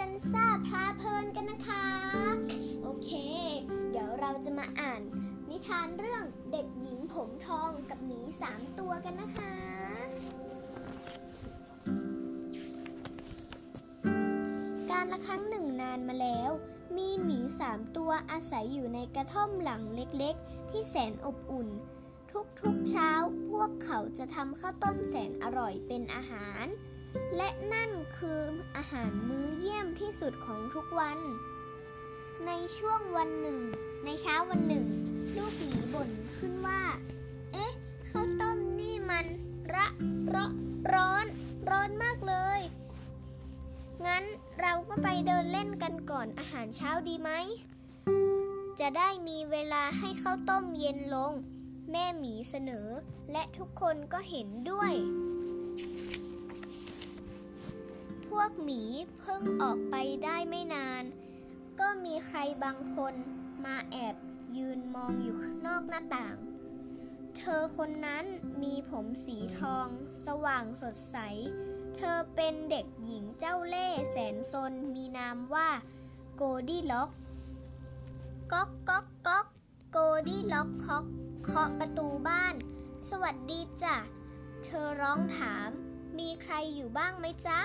ซันซ่าพาเพลินกันนะคะ โอเค เดี๋ยวเราจะมาอ่าน นิทานเรื่องเด็กหญิงผมทองกับหมีสามตัวกันนะคะ การละครั้งหนึ่งนานมาแล้ว มีหมีสามตัวอาศัยอยู่ในกระท่อมหลังเล็กๆ ที่แสนอบอุ่น ทุกๆเช้าพวกเขาจะทำข้าวต้มแสนอร่อยเป็นอาหาร และนั่นคืออาหารมื้อเยี่ยมที่สุดของทุกวัน ในช่วงวันหนึ่ง ในเช้าวันหนึ่ง ลูกหมีบ่นขึ้นว่า เอ๊ะข้าวต้มนี่มัน ระระร้อน ร้อนมากเลย งั้นเราก็ไปเดินเล่นกันก่อนอาหารเช้าดีไหม จะได้มีเวลาให้ข้าวต้มเย็นลง แม่หมีเสนอ และทุกคนก็เห็นด้วย พวกหมีเพิ่งออกไปได้ไม่นาน ก็มีใครบางคนมาแอบยืนมองอยู่นอกหน้าต่าง เธอคนนั้นมีผมสีทอง สว่างสดใส เธอเป็นเด็กหญิงเจ้าเล่ห์แสนซนมีนามว่าโกดี้ล็อกก๊อกก๊อกก๊อกโกดี้ล็อกเคาะเคาะประตูบ้าน สวัสดีจ้ะ เธอร้องถาม มีใครอยู่บ้างไหมจ๊ะ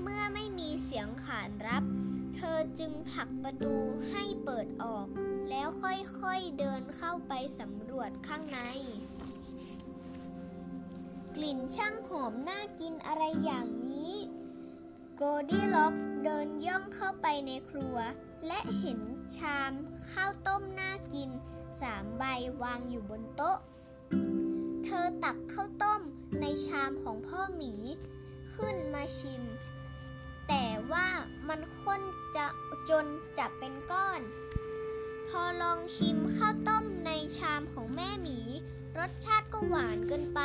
เมื่อไม่มีเสียงขานรับ เธอจึงผลักประตูให้เปิดออก แล้วค่อยๆเดินเข้าไปสำรวจข้างใน กลิ่นช่างหอมน่ากินอะไรอย่างนี้ โกดี้ล็อกเดินย่องเข้าไปในครัว และเห็นชามข้าวต้มน่ากินสามใบวางอยู่บนโต๊ะ เธอตักข้าวต้มในชามของพ่อหมี ขึ้นมาชิม แต่ว่ามันข้นจะจนจะเป็นก้อน พอลองชิมข้าวต้มในชามของแม่หมี รสชาติก็หวานเกินไป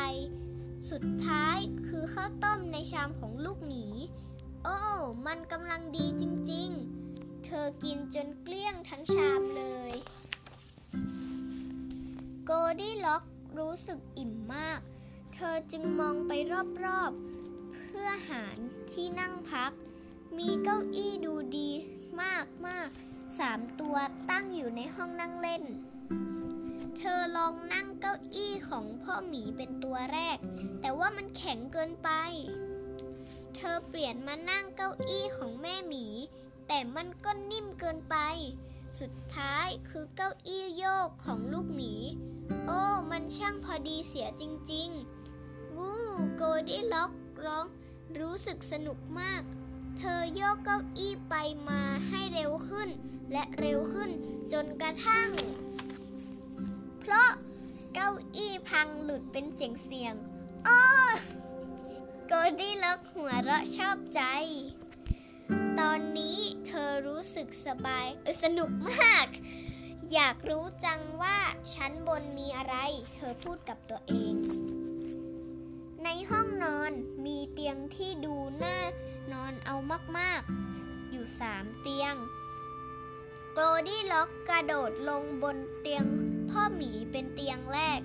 สุดท้ายคือข้าวต้มในชามของลูกหมี โอ้ มันกำลังดีจริงๆ เธอกินจนเกลี้ยงทั้งชามเลยโกดี้ล็อกรู้สึกอิ่มมาก เธอจึงมองไปรอบๆ เพื่อหาที่นั่งพัก มีเก้าอี้ดูดีมากมากสามตัวตั้งอยู่ในห้องนั่งเล่น เธอลองนั่งเก้าอี้ของพ่อหมีเป็นตัวแรก แต่ว่ามันแข็งเกินไป เธอเปลี่ยนมานั่งเก้าอี้ของแม่หมี แต่มันก็นิ่มเกินไป สุดท้ายคือเก้าอี้โยกของลูกหมี โอ้ มันช่างพอดีเสียจริง ๆ วู้โกดี้ล็อกร้องรู้สึกสนุกมาก เธอโยกเก้าอี้ไปมาให้เร็วขึ้น และเร็วขึ้นจนกระทั่ง เพราะเก้าอี้พังหลุดเป็นเสียงเสียงๆอ้อโกดี้ล็อกหัวเราะชอบใจ ตอนนี้เธอรู้สึกสบายสนุกมาก อยากรู้จังว่าชั้นบนมีอะไร เธอพูดกับตัวเอง ในห้องนอนมีเตียงที่ดูน่านอนเอามากๆ อยู่สามเตียง โกลดี้ล็อกกระโดดลงบนเตียงพ่อหมีเป็นเตียงแรก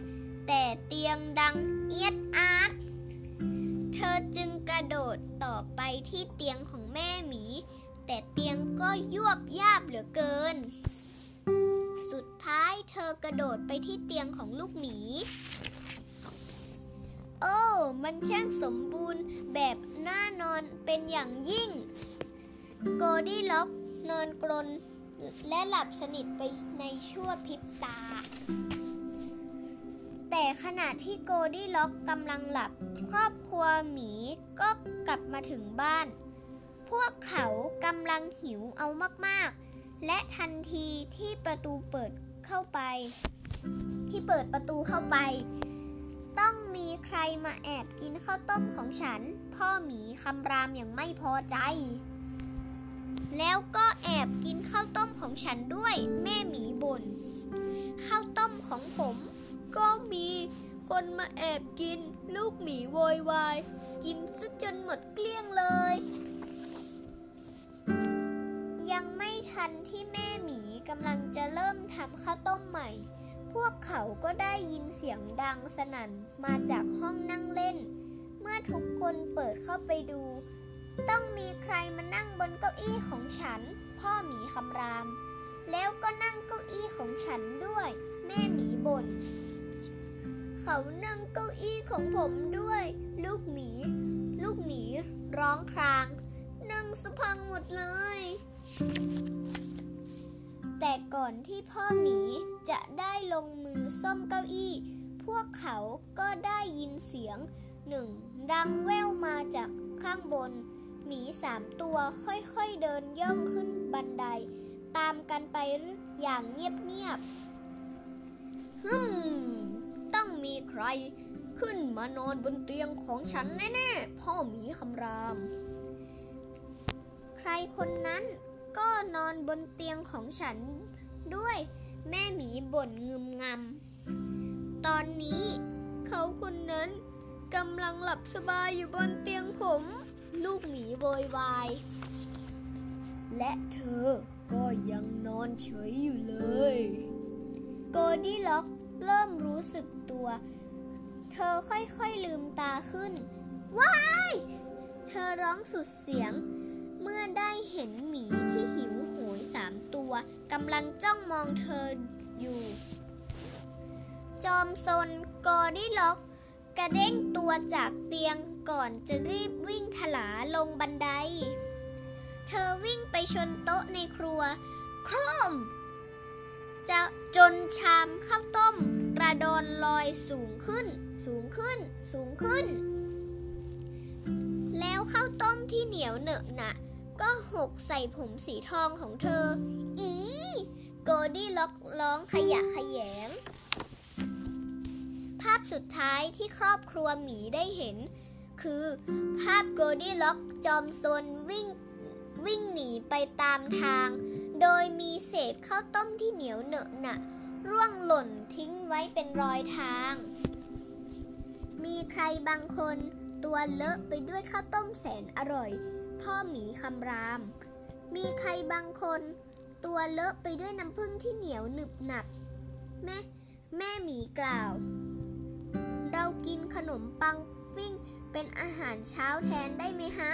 แต่เตียงดังเอี๊ยดอ๊าดเธอจึงกระโดดต่อไปที่เตียงของแม่หมี แต่เตียงก็ยวบยาบเหลือเกิน สุดท้ายเธอกระโดดไปที่เตียงของลูกหมี มันช่างสมบูรณ์แบบน่านอนเป็นอย่างยิ่ง โกดี้ล็อกนอนกรนและหลับสนิทไปในชั่วพริบตา แต่ขณะที่โกดี้ล็อกกำลังหลับ ครอบครัวหมีก็กลับมาถึงบ้าน พวกเขากำลังหิวเอามากๆ และทันทีที่ประตูเปิดเข้าไป ที่เปิดประตูเข้าไป ต้องมีใครมาแอบกินข้าวต้มของฉัน พ่อหมีคำรามอย่างไม่พอใจ แล้วก็แอบกินข้าวต้มของฉันด้วย แม่หมีบน่นข้าวต้มของผม ก็มีคนมาแอบกิน ลูกหมีโวยวาย กินซะจนหมดเกลี้ยงเลย ยังไม่ทันที่แม่หมีกำลังจะเริ่มทำข้าวต้มใหม่ พวกเขาก็ได้ยินเสียงดังสนั่นมาจากห้องนั่งเล่น เมื่อทุกคนเปิดเข้าไปดู ต้องมีใครมานั่งบนเก้าอี้ของฉัน พ่อหมีคำราม แล้วก็นั่งเก้าอี้ของฉันด้วย แม่หมีบน่นเขานั่งเก้าอี้ของผมด้วย ลูกหมี ลูกหมีร้องคราง นั่งสะพังหมดเลย แต่ก่อนที่พ่อหมีจะได้ลงมือซ่อมเก้าอี้ พวกเขาก็ได้ยินเสียงหนึ่งดังแว่วมาจากข้างบน หมีสามตัวค่อยๆเดินย่องขึ้นบันได ตามกันไปอย่างเงียบๆฮึมต้องมีใครขึ้นมานอนบนเตียงของฉันแน่ๆ พ่อหมีคำราม ใครคนนั้น ก็นอนบนเตียงของฉันด้วยแม่หมีบ่นงึมงำ ตอนนี้เขาคนนั้นกำลังหลับสบายอยู่บนเตียงผม ลูกหมีโวยวาย และเธอก็ยังนอนเฉยอยู่เลย โกดี้ล็อกเริ่มรู้สึกตัว เธอค่อยๆลืมตาขึ้น ว้าย เธอร้องสุดเสียง เมื่อได้เห็นหมีที่หิวโหยสามตัวกำลังจ้องมองเธออยู่ จอมซนโกลดี้ล็อก กระเด้งตัวจากเตียงก่อนจะรีบวิ่งถลาลงบันได เธอวิ่งไปชนโต๊ะในครัว โครมจะจนชามข้าวต้ม กระดอนลอยสูงขึ้น สูงขึ้น สูงขึ้น แล้วข้าวต้มที่เหนียวเหนอะหนะ ก็หกใส่ผมสีทองของเธอ อี๋ โกลดี้ล็อกร้องขยะแขยงภาพสุดท้ายที่ครอบครัวหมีได้เห็น คือ ภาพโกลดี้ล็อกจอมซนวิ่งวิ่งหนีไปตามทาง โดยมีเศษข้าวต้มที่เหนียวเหนอะหนะร่วงหล่นทิ้งไว้เป็นรอยทาง มีใครบางคนตัวเลอะไปด้วยข้าวต้มแสนอร่อย พ่อหมีคำราม มีใครบางคน ตัวเลอะไปด้วยน้ำผึ้งที่เหนียวหนึบหนับ แม่แม่หมีกล่าว เรากินขนมปังปิ้งเป็นอาหารเช้าแทนได้ไหมฮะ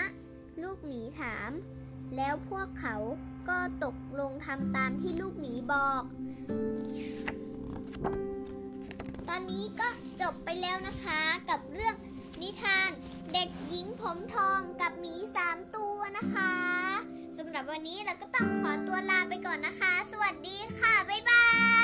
ลูกหมีถาม แล้วพวกเขาก็ตกลงทำตามที่ลูกหมีบอก ตอนนี้ก็จบไปแล้วนะคะกับเรื่อง หญิงผมทองกับหมีสามตัวนะคะสำหรับวันนี้เราก็ต้องขอตัวลาไปก่อนนะคะ สวัสดีค่ะ บ๊ายบาย